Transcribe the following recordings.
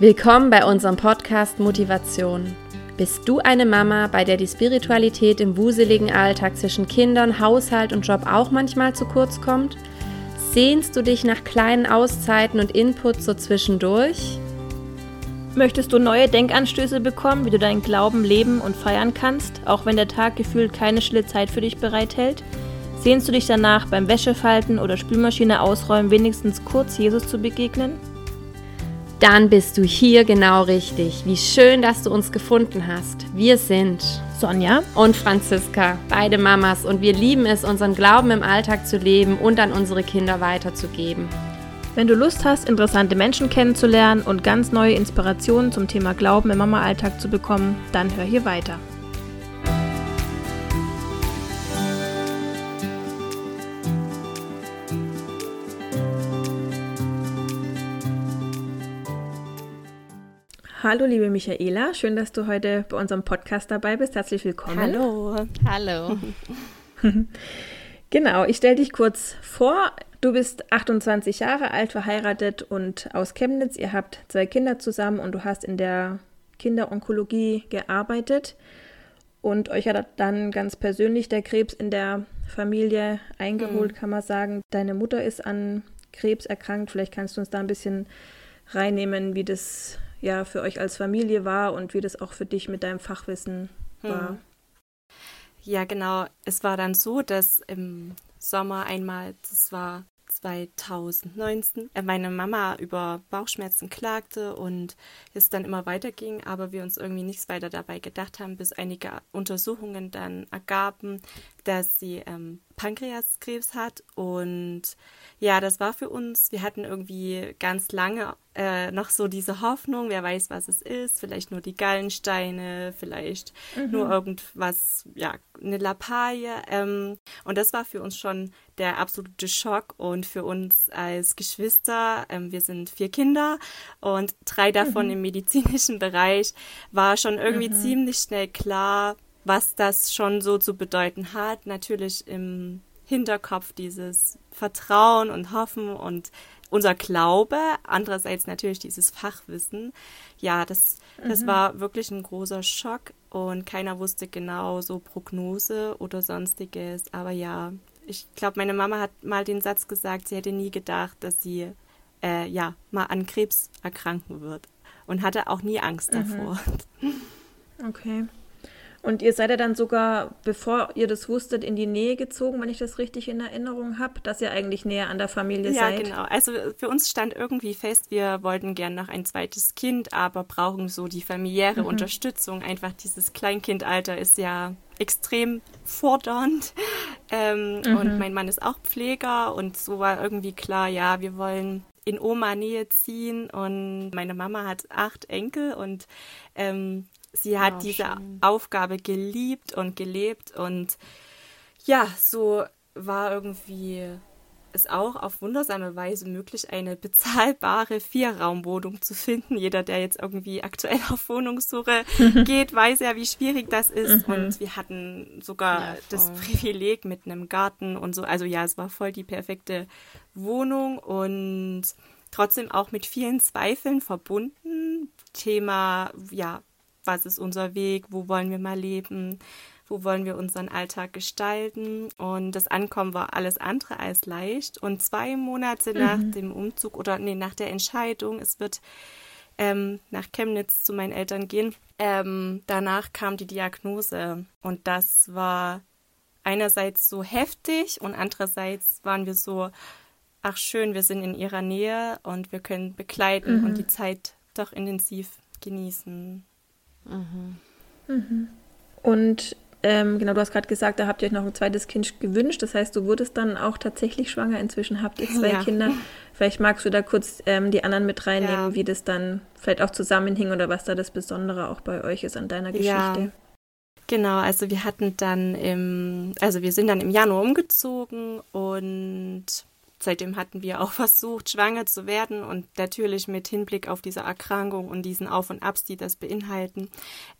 Willkommen bei unserem Podcast Motivation. Bist du eine Mama, bei der die Spiritualität im wuseligen Alltag zwischen Kindern, Haushalt und Job auch manchmal zu kurz kommt? Sehnst du dich nach kleinen Auszeiten und Inputs so zwischendurch? Möchtest du neue Denkanstöße bekommen, wie du deinen Glauben leben und feiern kannst, auch wenn der Tag gefühlt keine stille Zeit für dich bereithält? Sehnst du dich danach, beim Wäschefalten oder Spülmaschine ausräumen wenigstens kurz Jesus zu begegnen? Dann bist du hier genau richtig. Wie schön, dass du uns gefunden hast. Wir sind Sonja und Franziska, beide Mamas, und wir lieben es, unseren Glauben im Alltag zu leben und an unsere Kinder weiterzugeben. Wenn du Lust hast, interessante Menschen kennenzulernen und ganz neue Inspirationen zum Thema Glauben im Mama-Alltag zu bekommen, dann hör hier weiter. Hallo, liebe Michaela, schön, dass du heute bei unserem Podcast dabei bist. Herzlich willkommen. Hallo. Hallo. genau, ich stelle dich kurz vor. Du bist 28 Jahre alt, verheiratet und aus Chemnitz. Ihr habt zwei Kinder zusammen und du hast in der Kinderonkologie gearbeitet. Und euch hat dann ganz persönlich der Krebs in der Familie eingeholt, mhm. kann man sagen. Deine Mutter ist an Krebs erkrankt. Vielleicht kannst du uns da ein bisschen reinnehmen, wie das ja für euch als Familie war und wie das auch für dich mit deinem Fachwissen hm. war. Ja, genau. Es war dann so, dass im Sommer einmal, das war 2019, äh, meine Mama über Bauchschmerzen klagte und es dann immer weiterging, aber wir uns irgendwie nichts weiter dabei gedacht haben, bis einige Untersuchungen dann ergaben, dass sie ähm, Pankreaskrebs hat. Und ja, das war für uns, wir hatten irgendwie ganz lange äh, noch so diese Hoffnung, wer weiß, was es ist, vielleicht nur die Gallensteine, vielleicht mhm. nur irgendwas, ja, eine Lappalie. Ähm, und das war für uns schon der absolute Schock und für uns als Geschwister, ähm, wir sind vier Kinder und drei davon mhm. im medizinischen Bereich, war schon irgendwie mhm. ziemlich schnell klar, was das schon so zu bedeuten hat. Natürlich im Hinterkopf dieses Vertrauen und Hoffen und unser Glaube, andererseits natürlich dieses Fachwissen. Ja, das, das mhm. war wirklich ein großer Schock und keiner wusste genau so Prognose oder sonstiges. Aber ja, ich glaube, meine Mama hat mal den Satz gesagt, sie hätte nie gedacht, dass sie äh, ja mal an Krebs erkranken wird und hatte auch nie Angst mhm. davor. Okay. Und ihr seid ja dann sogar, bevor ihr das wusstet, in die Nähe gezogen, wenn ich das richtig in Erinnerung habe, dass ihr eigentlich näher an der Familie ja, seid. Ja, genau. Also für uns stand irgendwie fest, wir wollten gern noch ein zweites Kind, aber brauchen so die familiäre mhm. Unterstützung. Einfach dieses Kleinkindalter ist ja extrem fordernd. Ähm, mhm. Und mein Mann ist auch Pfleger und so war irgendwie klar, ja, wir wollen in Oma-Nähe ziehen und meine Mama hat acht Enkel und ähm, sie hat oh, diese schön. Aufgabe geliebt und gelebt und ja, so war irgendwie es auch auf wundersame Weise möglich, eine bezahlbare Vierraumwohnung zu finden. Jeder, der jetzt irgendwie aktuell auf Wohnungssuche geht, weiß ja, wie schwierig das ist. Mhm. Und wir hatten sogar ja, das Privileg mit einem Garten und so. Also ja, es war voll die perfekte Wohnung und trotzdem auch mit vielen Zweifeln verbunden. Thema, ja, was ist unser Weg, wo wollen wir mal leben, wo wollen wir unseren Alltag gestalten. Und das Ankommen war alles andere als leicht. Und zwei Monate mhm. nach dem Umzug oder nee, nach der Entscheidung, es wird ähm, nach Chemnitz zu meinen Eltern gehen, ähm, danach kam die Diagnose. Und das war einerseits so heftig und andererseits waren wir so, ach schön, wir sind in ihrer Nähe und wir können begleiten mhm. und die Zeit doch intensiv genießen. Mhm. Mhm. Und ähm, genau, du hast gerade gesagt, da habt ihr euch noch ein zweites Kind gewünscht. Das heißt, du wurdest dann auch tatsächlich schwanger. Inzwischen habt ihr zwei ja. Kinder. Vielleicht magst du da kurz ähm, die anderen mit reinnehmen, ja. wie das dann vielleicht auch zusammenhing oder was da das Besondere auch bei euch ist an deiner Geschichte. Ja. Genau, also wir hatten dann im, also wir sind dann im Januar umgezogen und Seitdem hatten wir auch versucht, schwanger zu werden und natürlich mit Hinblick auf diese Erkrankung und diesen Auf und Abs, die das beinhalten,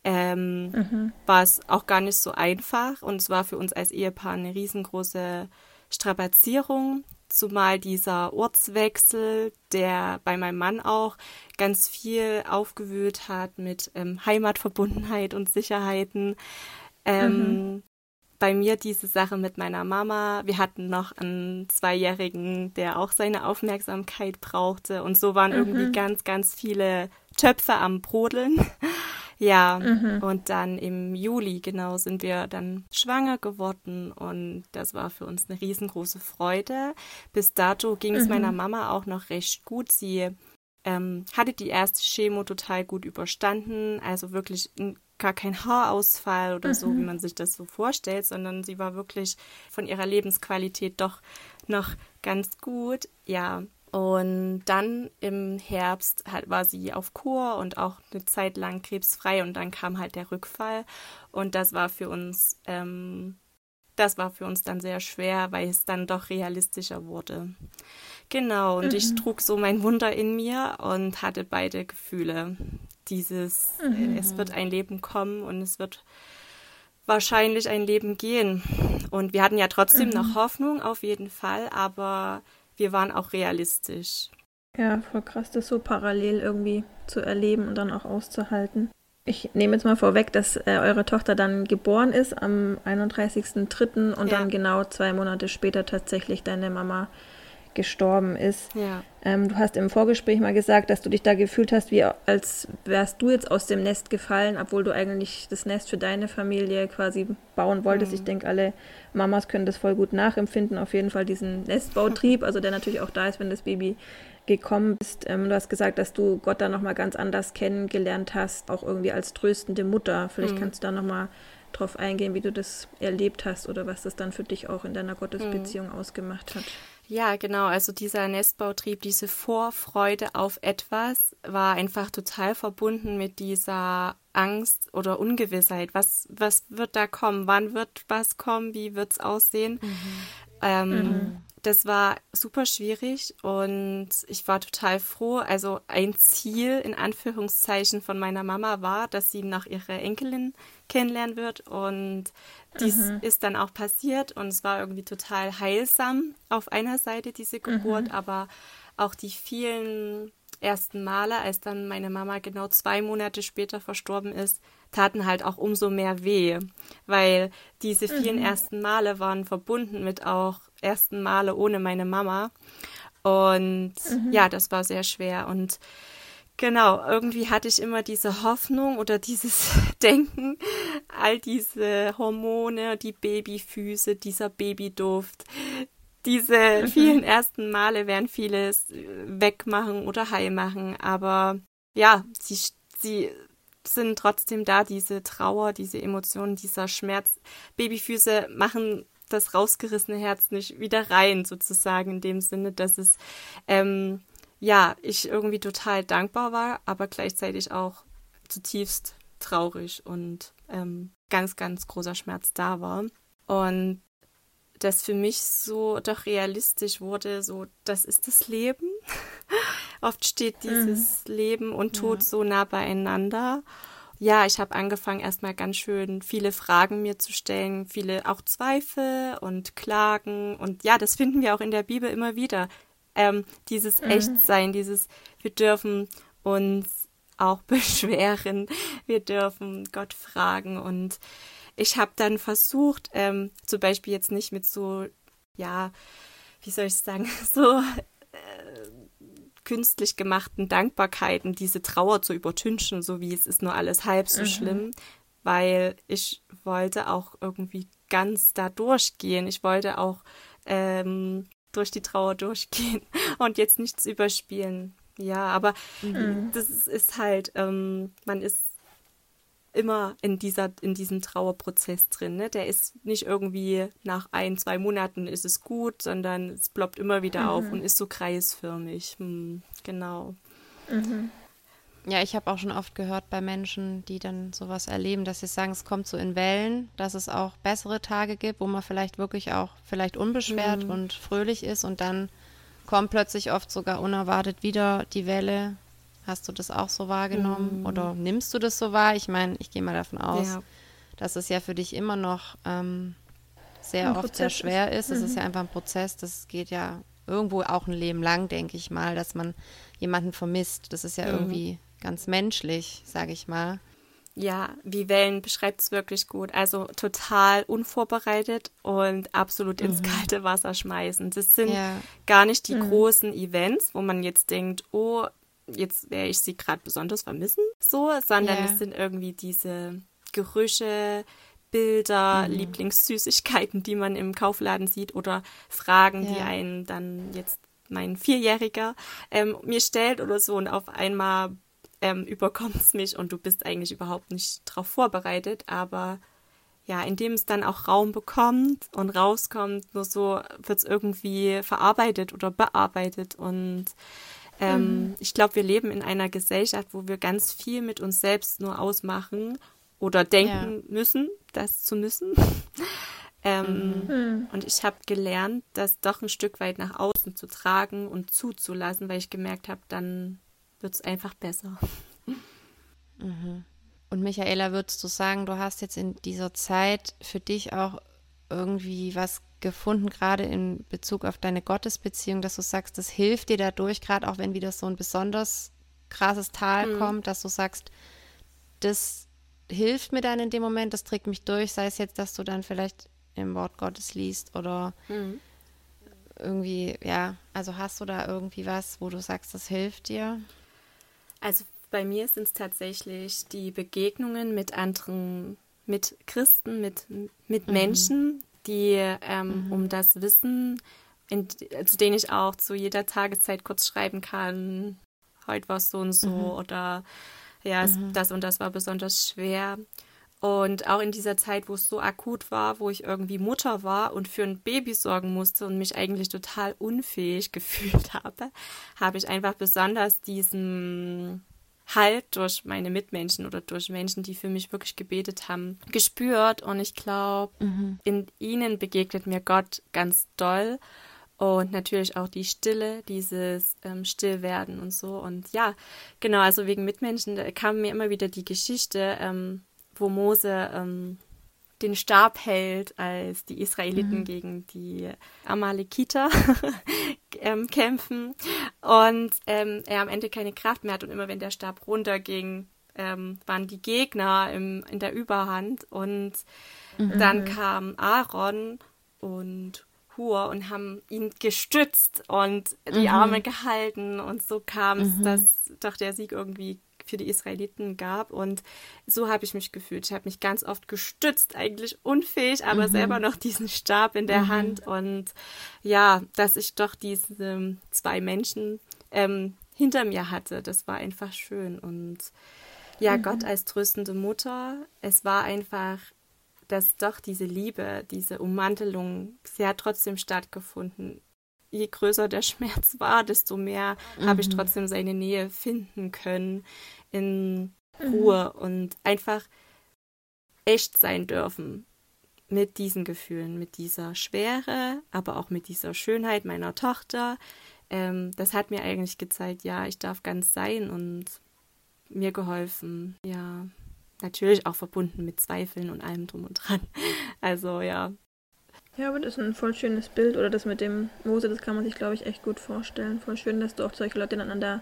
ähm, mhm. war es auch gar nicht so einfach und es war für uns als Ehepaar eine riesengroße Strapazierung. zumal dieser Ortswechsel, der bei meinem Mann auch ganz viel aufgewühlt hat mit ähm, Heimatverbundenheit und Sicherheiten. Ähm, mhm. Bei mir diese Sache mit meiner Mama. Wir hatten noch einen Zweijährigen, der auch seine Aufmerksamkeit brauchte. Und so waren mhm. irgendwie ganz, ganz viele Töpfe am Brodeln. Ja, mhm. und dann im Juli, genau, sind wir dann schwanger geworden und das war für uns eine riesengroße Freude. Bis dato ging es mhm. meiner Mama auch noch recht gut. Sie ähm, hatte die erste Chemo total gut überstanden, also wirklich gar kein Haarausfall oder mhm. so, wie mhm. man sich das so vorstellt, sondern sie war wirklich von ihrer Lebensqualität doch noch ganz gut. Ja, und dann im Herbst halt war sie auf Kur und auch eine Zeit lang krebsfrei und dann kam halt der Rückfall und das war für uns, ähm, das war für uns dann sehr schwer, weil es dann doch realistischer wurde. Genau, und mhm. ich trug so mein Wunder in mir und hatte beide Gefühle. Dieses, mhm. es wird ein Leben kommen und es wird wahrscheinlich ein Leben gehen. Und wir hatten ja trotzdem mhm. noch Hoffnung auf jeden Fall, aber wir waren auch realistisch. Ja, voll krass, das so parallel irgendwie zu erleben und dann auch auszuhalten. Ich nehme jetzt mal vorweg, dass äh, eure Tochter dann geboren ist am 31.03. und ja. dann genau zwei Monate später tatsächlich deine Mama gestorben ist. Ja. Ähm, du hast im Vorgespräch mal gesagt, dass du dich da gefühlt hast, wie als wärst du jetzt aus dem Nest gefallen, obwohl du eigentlich das Nest für deine Familie quasi bauen wolltest. Mhm. Ich denke, alle Mamas können das voll gut nachempfinden. Auf jeden Fall diesen Nestbautrieb, also der natürlich auch da ist, wenn das Baby gekommen ist. Ähm, du hast gesagt, dass du Gott da nochmal ganz anders kennengelernt hast, auch irgendwie als tröstende Mutter. Vielleicht mhm. kannst du da nochmal drauf eingehen, wie du das erlebt hast oder was das dann für dich auch in deiner Gottesbeziehung mhm. ausgemacht hat. Ja, genau. Also dieser Nestbautrieb, diese Vorfreude auf etwas war einfach total verbunden mit dieser Angst oder Ungewissheit. Was, was wird da kommen? Wann wird was kommen? Wie wird es aussehen? Mhm. Ähm, mhm. Das war super schwierig und ich war total froh. Also ein Ziel in Anführungszeichen von meiner Mama war, dass sie nach ihrer Enkelin kennenlernen wird und dies mhm. ist dann auch passiert und es war irgendwie total heilsam auf einer Seite diese Geburt, mhm. aber auch die vielen ersten Male, als dann meine Mama genau zwei Monate später verstorben ist, taten halt auch umso mehr weh, weil diese vielen mhm. ersten Male waren verbunden mit auch ersten Male ohne meine Mama. Und mhm. ja, das war sehr schwer. Und genau, irgendwie hatte ich immer diese Hoffnung oder dieses Denken, all diese Hormone, die Babyfüße, dieser Babyduft, diese mhm. vielen ersten Male werden vieles wegmachen oder heil machen, aber ja, sie, sie sind trotzdem da, diese Trauer, diese Emotionen, dieser Schmerz. Babyfüße machen das rausgerissene Herz nicht wieder rein, sozusagen, in dem Sinne, dass es, ähm, ja, ich irgendwie total dankbar war, aber gleichzeitig auch zutiefst traurig und ähm, ganz, ganz großer Schmerz da war. Und das für mich so doch realistisch wurde, so, das ist das Leben. Oft steht dieses mhm. Leben und Tod ja. so nah beieinander. Ja, ich habe angefangen, erstmal ganz schön viele Fragen mir zu stellen, viele auch Zweifel und Klagen. Und ja, das finden wir auch in der Bibel immer wieder. Ähm, dieses mhm. Echtsein, dieses, wir dürfen uns auch beschweren, wir dürfen Gott fragen. Und ich habe dann versucht, ähm, zum Beispiel jetzt nicht mit so, ja, wie soll ich sagen, so künstlich gemachten Dankbarkeiten diese Trauer zu übertünchen, so wie es ist nur alles halb so mhm. schlimm, weil ich wollte auch irgendwie ganz da durchgehen. Ich wollte auch ähm, durch die Trauer durchgehen und jetzt nichts überspielen. Ja, aber mhm. das ist, ist halt, ähm, man ist immer in dieser in diesem Trauerprozess drin. Ne? Der ist nicht irgendwie nach ein zwei Monaten ist es gut, sondern es ploppt immer wieder mhm. auf und ist so kreisförmig. Hm, genau. Mhm. Ja, ich habe auch schon oft gehört bei Menschen, die dann sowas erleben, dass sie sagen, es kommt so in Wellen, dass es auch bessere Tage gibt, wo man vielleicht wirklich auch vielleicht unbeschwert mhm. und fröhlich ist und dann kommt plötzlich oft sogar unerwartet wieder die Welle Hast du das auch so wahrgenommen mhm. oder nimmst du das so wahr? Ich meine, ich gehe mal davon aus, ja. dass es ja für dich immer noch ähm, sehr ein oft Prozess sehr schwer ist. Es ist ja mhm. einfach ein Prozess, das geht ja irgendwo auch ein Leben lang, denke ich mal, dass man jemanden vermisst. Das ist ja mhm. irgendwie ganz menschlich, sage ich mal. Ja, wie Wellen beschreibt es wirklich gut. Also total unvorbereitet und absolut ins mhm. kalte Wasser schmeißen. Das sind ja. gar nicht die mhm. großen Events, wo man jetzt denkt, oh, jetzt werde ich sie gerade besonders vermissen, so, sondern ja. es sind irgendwie diese Gerüche, Bilder, mhm. Lieblingssüßigkeiten, die man im Kaufladen sieht oder Fragen, ja. die einen dann jetzt mein Vierjähriger ähm, mir stellt oder so und auf einmal ähm, überkommt es mich und du bist eigentlich überhaupt nicht darauf vorbereitet, aber ja, indem es dann auch Raum bekommt und rauskommt, nur so wird es irgendwie verarbeitet oder bearbeitet und ähm, mhm. ich glaube, wir leben in einer Gesellschaft, wo wir ganz viel mit uns selbst nur ausmachen oder denken ja. müssen, das zu müssen. ähm, mhm. Und ich habe gelernt, das doch ein Stück weit nach außen zu tragen und zuzulassen, weil ich gemerkt habe, dann wird es einfach besser. Mhm. Und Michaela, würdest du sagen, du hast jetzt in dieser Zeit für dich auch irgendwie was gefunden, gerade in Bezug auf deine Gottesbeziehung, dass du sagst, das hilft dir dadurch, gerade auch wenn wieder so ein besonders krasses Tal mhm. kommt, dass du sagst, das hilft mir dann in dem Moment, das trägt mich durch, sei es jetzt, dass du dann vielleicht im Wort Gottes liest oder mhm. irgendwie, ja, also hast du da irgendwie was, wo du sagst, das hilft dir? Also bei mir sind es tatsächlich die Begegnungen mit anderen, mit Christen, mit, mit mhm. Menschen, die ähm, mhm. um das Wissen, in, zu denen ich auch zu jeder Tageszeit kurz schreiben kann, heute war es so und so mhm. oder ja, mhm. das und das war besonders schwer. Und auch in dieser Zeit, wo es so akut war, wo ich irgendwie Mutter war und für ein Baby sorgen musste und mich eigentlich total unfähig gefühlt habe, habe ich einfach besonders diesen Halt durch meine Mitmenschen oder durch Menschen, die für mich wirklich gebetet haben, gespürt. Und ich glaube, mhm. in ihnen begegnet mir Gott ganz doll. Und natürlich auch die Stille, dieses ähm, Stillwerden und so. Und ja, genau, also wegen Mitmenschen da kam mir immer wieder die Geschichte, ähm, wo Mose ähm, den Stab hält, als die Israeliten mhm. gegen die Amalekiter ähm, kämpfen und ähm, er am Ende keine Kraft mehr hat und immer wenn der Stab runterging, ähm, waren die Gegner im, in der Überhand und mhm. dann kam Aaron und Hur und haben ihn gestützt und die mhm. Arme gehalten und so kam es, mhm. dass doch der Sieg irgendwie für die Israeliten gab und so habe ich mich gefühlt. Ich habe mich ganz oft gestützt, eigentlich unfähig, aber mhm. selber noch diesen Stab in der mhm. Hand und ja, dass ich doch diese zwei Menschen ähm, hinter mir hatte, das war einfach schön und ja, mhm. Gott als tröstende Mutter, es war einfach dass doch diese Liebe, diese Ummantelung, sie hat trotzdem stattgefunden. Je größer der Schmerz war, desto mehr mhm. habe ich mhm. trotzdem seine Nähe finden können in Ruhe mhm. und einfach echt sein dürfen mit diesen Gefühlen, mit dieser Schwere, aber auch mit dieser Schönheit meiner Tochter. Ähm, das hat mir eigentlich gezeigt, ja, ich darf ganz sein und mir geholfen, ja natürlich auch verbunden mit Zweifeln und allem drum und dran. Also ja. Ja, aber das ist ein voll schönes Bild. Oder das mit dem Mose, das kann man sich, glaube ich, echt gut vorstellen. Voll schön, dass du auch solche Leute dann an der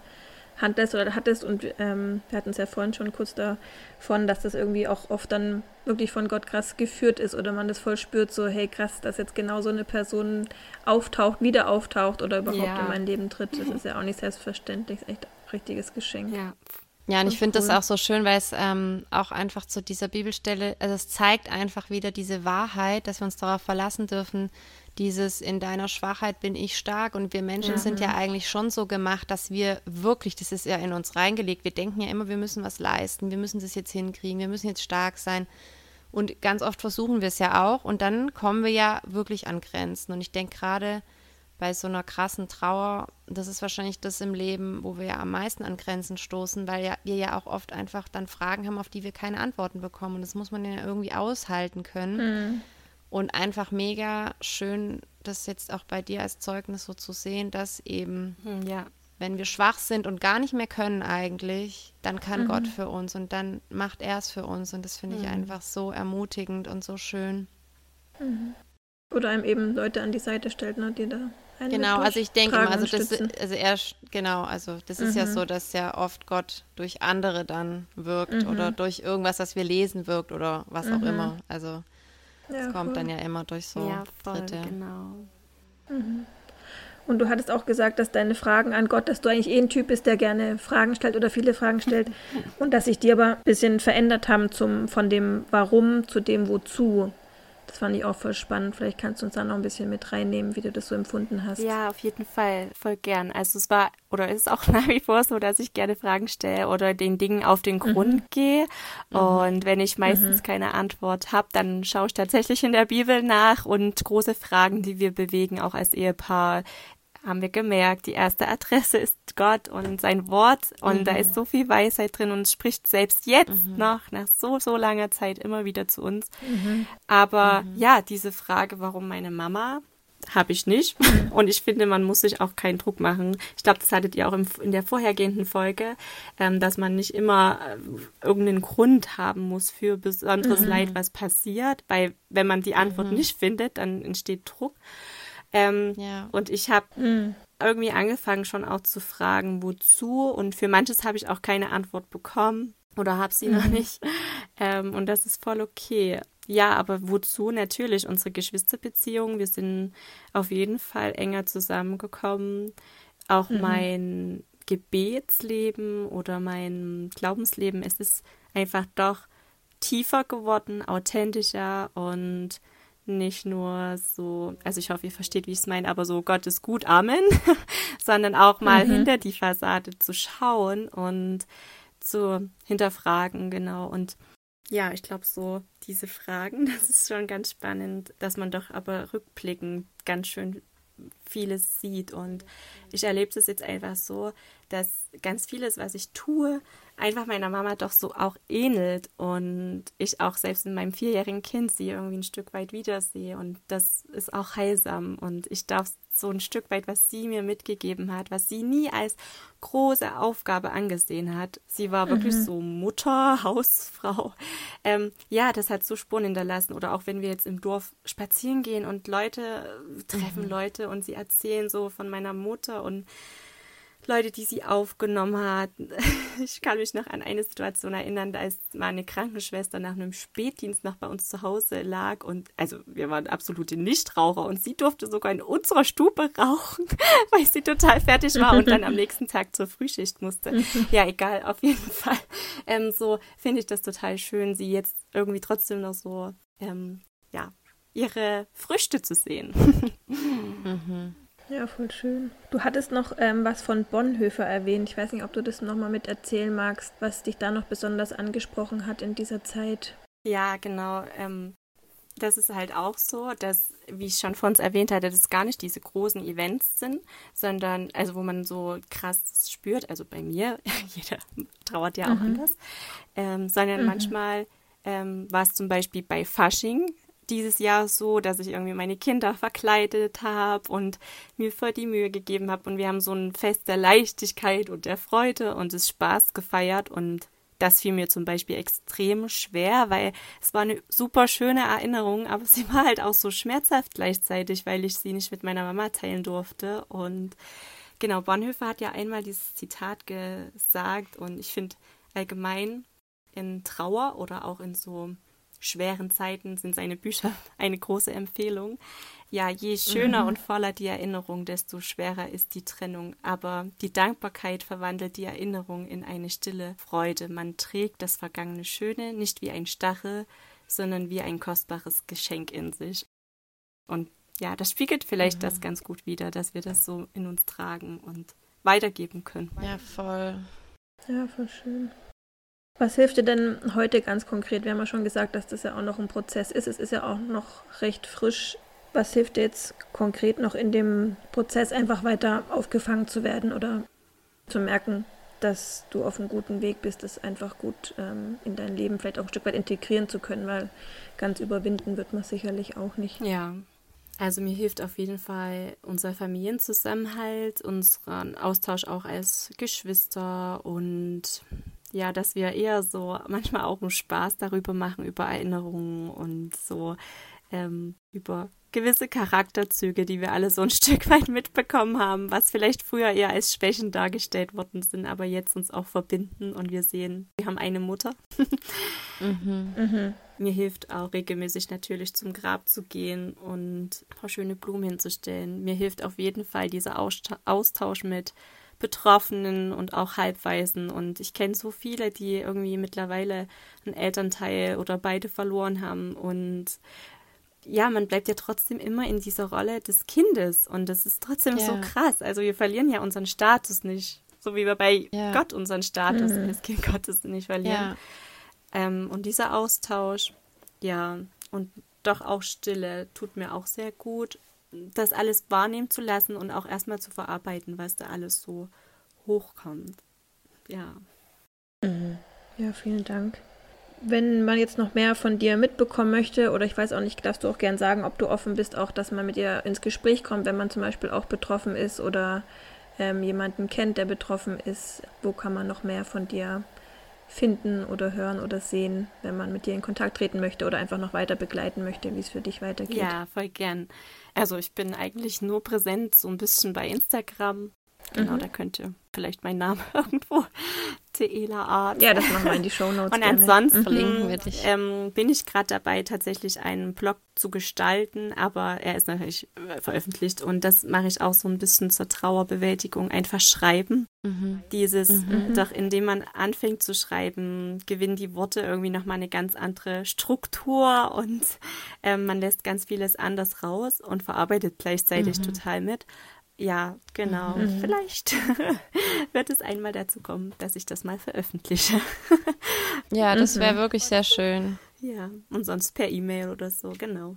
Hand lässt oder hattest. Und ähm, wir hatten es ja vorhin schon kurz davon, dass das irgendwie auch oft dann wirklich von Gott krass geführt ist oder man das voll spürt, so, hey krass, dass jetzt genau so eine Person auftaucht, wieder auftaucht oder überhaupt ja. in mein Leben tritt. Das ist ja auch nicht selbstverständlich. Ist echt ein richtiges Geschenk. Ja, ja, und ich finde cool. das auch so schön, weil es ähm, auch einfach zu dieser Bibelstelle, also es zeigt einfach wieder diese Wahrheit, dass wir uns darauf verlassen dürfen, dieses in deiner Schwachheit bin ich stark und wir Menschen ja. sind ja eigentlich schon so gemacht, dass wir wirklich, das ist ja in uns reingelegt, wir denken ja immer, wir müssen was leisten, wir müssen das jetzt hinkriegen, wir müssen jetzt stark sein und ganz oft versuchen wir es ja auch und dann kommen wir ja wirklich an Grenzen und ich denke gerade, bei so einer krassen Trauer, das ist wahrscheinlich das im Leben, wo wir ja am meisten an Grenzen stoßen, weil ja, wir ja auch oft einfach dann Fragen haben, auf die wir keine Antworten bekommen. Und das muss man ja irgendwie aushalten können. Mhm. Und einfach mega schön, das jetzt auch bei dir als Zeugnis so zu sehen, dass eben, mhm, ja. wenn wir schwach sind und gar nicht mehr können eigentlich, dann kann mhm. Gott für uns und dann macht er es für uns. Und das finde ich mhm. einfach so ermutigend und so schön. Mhm. Oder einem eben Leute an die Seite stellt, ne, die da Genau, also ich denke immer, also das, also er, genau, also das ist mhm. ja so, dass ja oft Gott durch andere dann wirkt mhm. oder durch irgendwas, was wir lesen, wirkt oder was mhm. auch immer. Also es kommt voll. dann ja immer durch so ja, voll, Dritte. Genau. Mhm. Und du hattest auch gesagt, dass deine Fragen an Gott, dass du eigentlich eh ein Typ bist, der gerne Fragen stellt oder viele Fragen stellt und dass sich die aber ein bisschen verändert haben zum, von dem Warum zu dem Wozu. Das fand ich auch voll spannend. Vielleicht kannst du uns da noch ein bisschen mit reinnehmen, wie du das so empfunden hast. Ja, auf jeden Fall. Voll gern. Also es war oder ist auch nach wie vor so, dass ich gerne Fragen stelle oder den Dingen auf den Grund mhm. gehe. Mhm. Und wenn ich meistens mhm. keine Antwort habe, dann schaue ich tatsächlich in der Bibel nach und große Fragen, die wir bewegen, auch als Ehepaar, haben wir gemerkt, die erste Adresse ist Gott und sein Wort und mhm. da ist so viel Weisheit drin und es spricht selbst jetzt mhm. noch nach so, so langer Zeit immer wieder zu uns. Mhm. Aber mhm. ja, diese Frage, warum meine Mama, habe ich nicht. Mhm. Und ich finde, man muss sich auch keinen Druck machen. Ich glaube, das hattet ihr auch im, in der vorhergehenden Folge, ähm, dass man nicht immer äh, irgendeinen Grund haben muss für besonderes mhm. Leid, was passiert. Weil wenn man die Antwort mhm. nicht findet, dann entsteht Druck. Ähm, ja. Und ich habe mhm. irgendwie angefangen schon auch zu fragen, wozu. Und für manches habe ich auch keine Antwort bekommen oder habe sie mhm. noch nicht. Ähm, und das ist voll okay. Ja, aber wozu? Natürlich unsere Geschwisterbeziehung. Wir sind auf jeden Fall enger zusammengekommen. Auch mhm. mein Gebetsleben oder mein Glaubensleben, es ist einfach doch tiefer geworden, authentischer und nicht nur so, also ich hoffe, ihr versteht, wie ich es meine, aber so Gott ist gut, Amen, sondern auch mal mhm. hinter die Fassade zu schauen und zu hinterfragen, genau. Und ja, ich glaube, so diese Fragen, das ist schon ganz spannend, dass man doch aber rückblickend ganz schön vieles sieht. Und ich erlebe es jetzt einfach so, dass ganz vieles, was ich tue, einfach meiner Mama doch so auch ähnelt und ich auch selbst in meinem vierjährigen Kind sie irgendwie ein Stück weit wiedersehe und das ist auch heilsam und ich darf so ein Stück weit, was sie mir mitgegeben hat, was sie nie als große Aufgabe angesehen hat. Sie war wirklich mhm. so Mutter, Hausfrau. Ähm, ja, das hat so Spuren hinterlassen. Oder auch wenn wir jetzt im Dorf spazieren gehen und Leute treffen mhm. Leute und sie erzählen so von meiner Mutter und Leute, die sie aufgenommen hat. Ich kann mich noch an eine Situation erinnern, da ist mal eine Krankenschwester nach einem Spätdienst noch bei uns zu Hause lag und also wir waren absolute Nichtraucher und sie durfte sogar in unserer Stube rauchen, weil sie total fertig war und dann am nächsten Tag zur Frühschicht musste. Ja, egal, auf jeden Fall. Ähm, so finde ich das total schön, sie jetzt irgendwie trotzdem noch so, ähm, ja, ihre Früchte zu sehen. mhm. Ja, voll schön. Du hattest noch ähm, was von Bonhoeffer erwähnt. Ich weiß nicht, ob du das nochmal mit erzählen magst, was dich da noch besonders angesprochen hat in dieser Zeit. Ja, genau. Ähm, das ist halt auch so, dass, wie ich schon vor uns erwähnt hatte, dass gar nicht diese großen Events sind, sondern, also wo man so krass spürt, also bei mir, jeder trauert ja auch mhm. anders, ähm, sondern mhm. manchmal ähm, war es zum Beispiel bei Fasching, dieses Jahr so, dass ich irgendwie meine Kinder verkleidet habe und mir voll die Mühe gegeben habe und wir haben so ein Fest der Leichtigkeit und der Freude und des Spaß gefeiert und das fiel mir zum Beispiel extrem schwer, weil es war eine super schöne Erinnerung, aber sie war halt auch so schmerzhaft gleichzeitig, weil ich sie nicht mit meiner Mama teilen durfte. Und genau, Bonhoeffer hat ja einmal dieses Zitat gesagt und ich finde allgemein in Trauer oder auch in so schweren Zeiten sind seine Bücher eine große Empfehlung. Ja, je schöner mhm. und voller die Erinnerung, desto schwerer ist die Trennung. Aber die Dankbarkeit verwandelt die Erinnerung in eine stille Freude. Man trägt das vergangene Schöne nicht wie ein Stachel, sondern wie ein kostbares Geschenk in sich. Und ja, das spiegelt vielleicht mhm. das ganz gut wider, dass wir das so in uns tragen und weitergeben können. Ja, voll. Ja, voll schön. Was hilft dir denn heute ganz konkret? Wir haben ja schon gesagt, dass das ja auch noch ein Prozess ist. Es ist ja auch noch recht frisch. Was hilft dir jetzt konkret noch in dem Prozess einfach weiter aufgefangen zu werden oder zu merken, dass du auf einem guten Weg bist, das einfach gut ähm, in dein Leben vielleicht auch ein Stück weit integrieren zu können, weil ganz überwinden wird man sicherlich auch nicht. Ja, also mir hilft auf jeden Fall unser Familienzusammenhalt, unseren Austausch auch als Geschwister und ja, dass wir eher so manchmal auch einen Spaß darüber machen, über Erinnerungen und so ähm, über gewisse Charakterzüge, die wir alle so ein Stück weit mitbekommen haben, was vielleicht früher eher als Schwächen dargestellt worden sind, aber jetzt uns auch verbinden und wir sehen, wir haben eine Mutter. mhm. Mhm. Mir hilft auch regelmäßig natürlich zum Grab zu gehen und ein paar schöne Blumen hinzustellen. Mir hilft auf jeden Fall dieser Austausch mit Betroffenen und auch Halbweisen. Und ich kenne so viele, die irgendwie mittlerweile einen Elternteil oder beide verloren haben. Und ja, man bleibt ja trotzdem immer in dieser Rolle des Kindes. Und das ist trotzdem ja. so krass. Also wir verlieren ja unseren Status nicht. So wie wir bei ja. Gott unseren Status mhm. als Kind Gottes nicht verlieren. Ja. Ähm, und dieser Austausch, ja, und doch auch Stille tut mir auch sehr gut das alles wahrnehmen zu lassen und auch erstmal zu verarbeiten, was da alles so hochkommt. Ja. Mhm. Ja, vielen Dank. Wenn man jetzt noch mehr von dir mitbekommen möchte, oder ich weiß auch nicht, darfst du auch gern sagen, ob du offen bist, auch dass man mit dir ins Gespräch kommt, wenn man zum Beispiel auch betroffen ist oder ähm, jemanden kennt, der betroffen ist. Wo kann man noch mehr von dir finden oder hören oder sehen, wenn man mit dir in Kontakt treten möchte oder einfach noch weiter begleiten möchte, wie es für dich weitergeht? Ja, voll gern. Also ich bin eigentlich nur präsent so ein bisschen bei Instagram. Genau, mhm. da könnte vielleicht mein Name irgendwo Teela Art. Ja, das machen wir in die Show Notes. Und ansonsten mhm. ähm, bin ich gerade dabei, tatsächlich einen Blog zu gestalten, aber er ist natürlich äh, veröffentlicht und das mache ich auch so ein bisschen zur Trauerbewältigung, einfach schreiben. Mhm. Dieses, mhm. doch indem man anfängt zu schreiben, gewinnen die Worte irgendwie nochmal eine ganz andere Struktur und ähm, man lässt ganz vieles anders raus und verarbeitet gleichzeitig mhm. total mit. Ja, genau. Mhm. Vielleicht wird es einmal dazu kommen, dass ich das mal veröffentliche. ja, das wäre mhm. wirklich sehr schön. Ja, und sonst per E-Mail oder so, genau.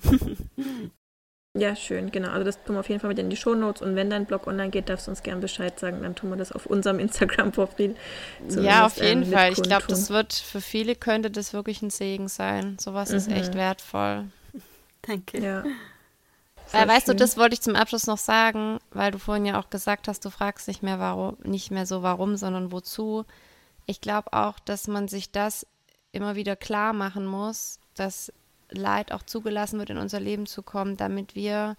ja, schön, genau. Also das tun wir auf jeden Fall mit in die Shownotes und wenn dein Blog online geht, darfst du uns gerne Bescheid sagen, dann tun wir das auf unserem Instagram-Profil. Ja, auf jeden ähm, Fall. Ich glaube, das wird für viele könnte das wirklich ein Segen sein. Sowas mhm. ist echt wertvoll. Danke. Ja. Weil, weißt du, das wollte ich zum Abschluss noch sagen, weil du vorhin ja auch gesagt hast, du fragst nicht mehr warum, nicht mehr so warum, sondern wozu. Ich glaube auch, dass man sich das immer wieder klar machen muss, dass Leid auch zugelassen wird, in unser Leben zu kommen, damit wir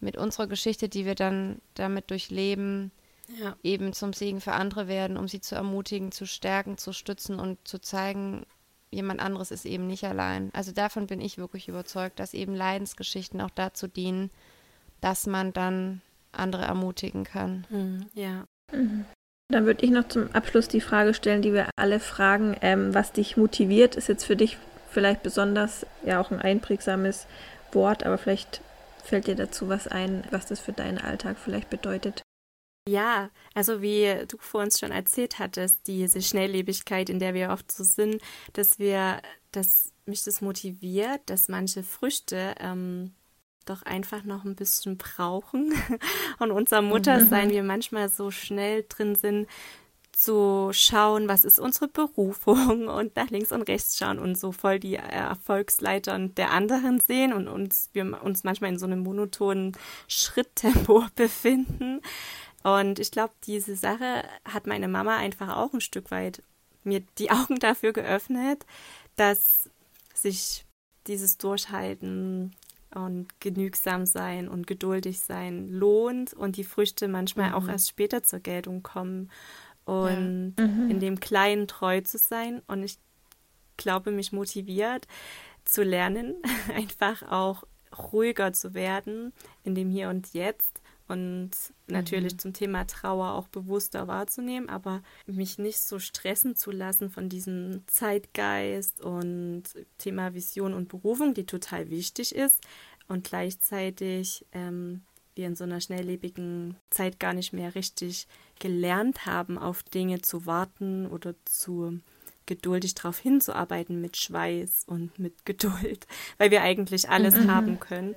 mit unserer Geschichte, die wir dann damit durchleben, ja. eben zum Segen für andere werden, um sie zu ermutigen, zu stärken, zu stützen und zu zeigen, jemand anderes ist eben nicht allein. Also davon bin ich wirklich überzeugt, dass eben Leidensgeschichten auch dazu dienen, dass man dann andere ermutigen kann. Mhm, ja. Mhm. Dann würde ich noch zum Abschluss die Frage stellen, die wir alle fragen, ähm, was dich motiviert, ist jetzt für dich vielleicht besonders ja auch ein einprägsames Wort, aber vielleicht fällt dir dazu was ein, was das für deinen Alltag vielleicht bedeutet. Ja, also wie du vor uns schon erzählt hattest, diese Schnelllebigkeit, in der wir oft so sind, dass wir, dass mich das motiviert, dass manche Früchte ähm, doch einfach noch ein bisschen brauchen und unser Muttersein mhm. wir manchmal so schnell drin sind, zu schauen, was ist unsere Berufung und nach links und rechts schauen und so voll die Erfolgsleitern der anderen sehen und uns wir uns manchmal in so einem monotonen Schritttempo befinden. Und ich glaube, diese Sache hat meine Mama einfach auch ein Stück weit mir die Augen dafür geöffnet, dass sich dieses Durchhalten und genügsam sein und geduldig sein lohnt und die Früchte manchmal mhm. auch erst später zur Geltung kommen und ja. mhm. in dem Kleinen treu zu sein. Und ich glaube, mich motiviert zu lernen, einfach auch ruhiger zu werden in dem Hier und Jetzt und natürlich mhm. zum Thema Trauer auch bewusster wahrzunehmen, aber mich nicht so stressen zu lassen von diesem Zeitgeist und Thema Vision und Berufung, die total wichtig ist und gleichzeitig ähm, wir in so einer schnelllebigen Zeit gar nicht mehr richtig gelernt haben, auf Dinge zu warten oder zu geduldig darauf hinzuarbeiten mit Schweiß und mit Geduld, weil wir eigentlich alles mhm. haben können.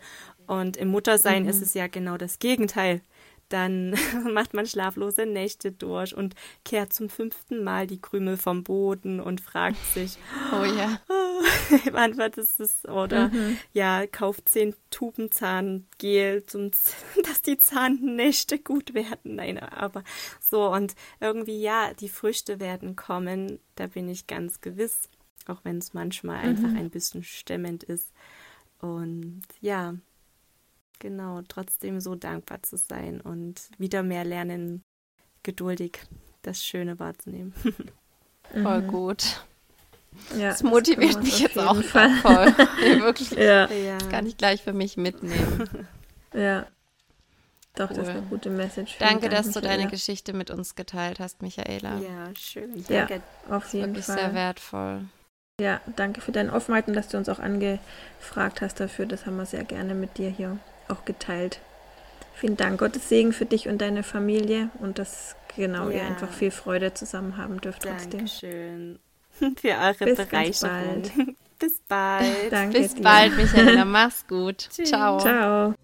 Und im Muttersein mhm. ist es ja genau das Gegenteil. Dann macht man schlaflose Nächte durch und kehrt zum fünften Mal die Krümel vom Boden und fragt sich, oh ja, wann wird es das? Oder mhm. ja, kauft zehn Tuben Zahngel, zum, dass die Zahnnächte gut werden. Nein, aber so und irgendwie ja, die Früchte werden kommen. Da bin ich ganz gewiss, auch wenn es manchmal mhm. einfach ein bisschen stemmend ist. Und ja, genau, trotzdem so dankbar zu sein und wieder mehr lernen, geduldig das Schöne wahrzunehmen. Voll mhm. gut. Ja, das motiviert das mich jetzt auch Fall. voll. wirklich. Ja. Das kann ich gleich für mich mitnehmen. Ja. Doch, cool. das ist eine gute Message. Danke, Dank, dass Michaela. du deine Geschichte mit uns geteilt hast, Michaela. Ja, schön. Danke. Ja, auf jeden wirklich Fall. sehr wertvoll. Ja, danke für deine Offenheit und dass du uns auch angefragt hast dafür. Das haben wir sehr gerne mit dir hier auch geteilt. Vielen Dank. Gottes Segen für dich und deine Familie und dass genau ja. ihr einfach viel Freude zusammen haben dürft trotzdem. Dankeschön für eure Bis Bereicherung. Bis bald. Danke Bis dir. bald, Michaela. Mach's gut. Ciao. Ciao.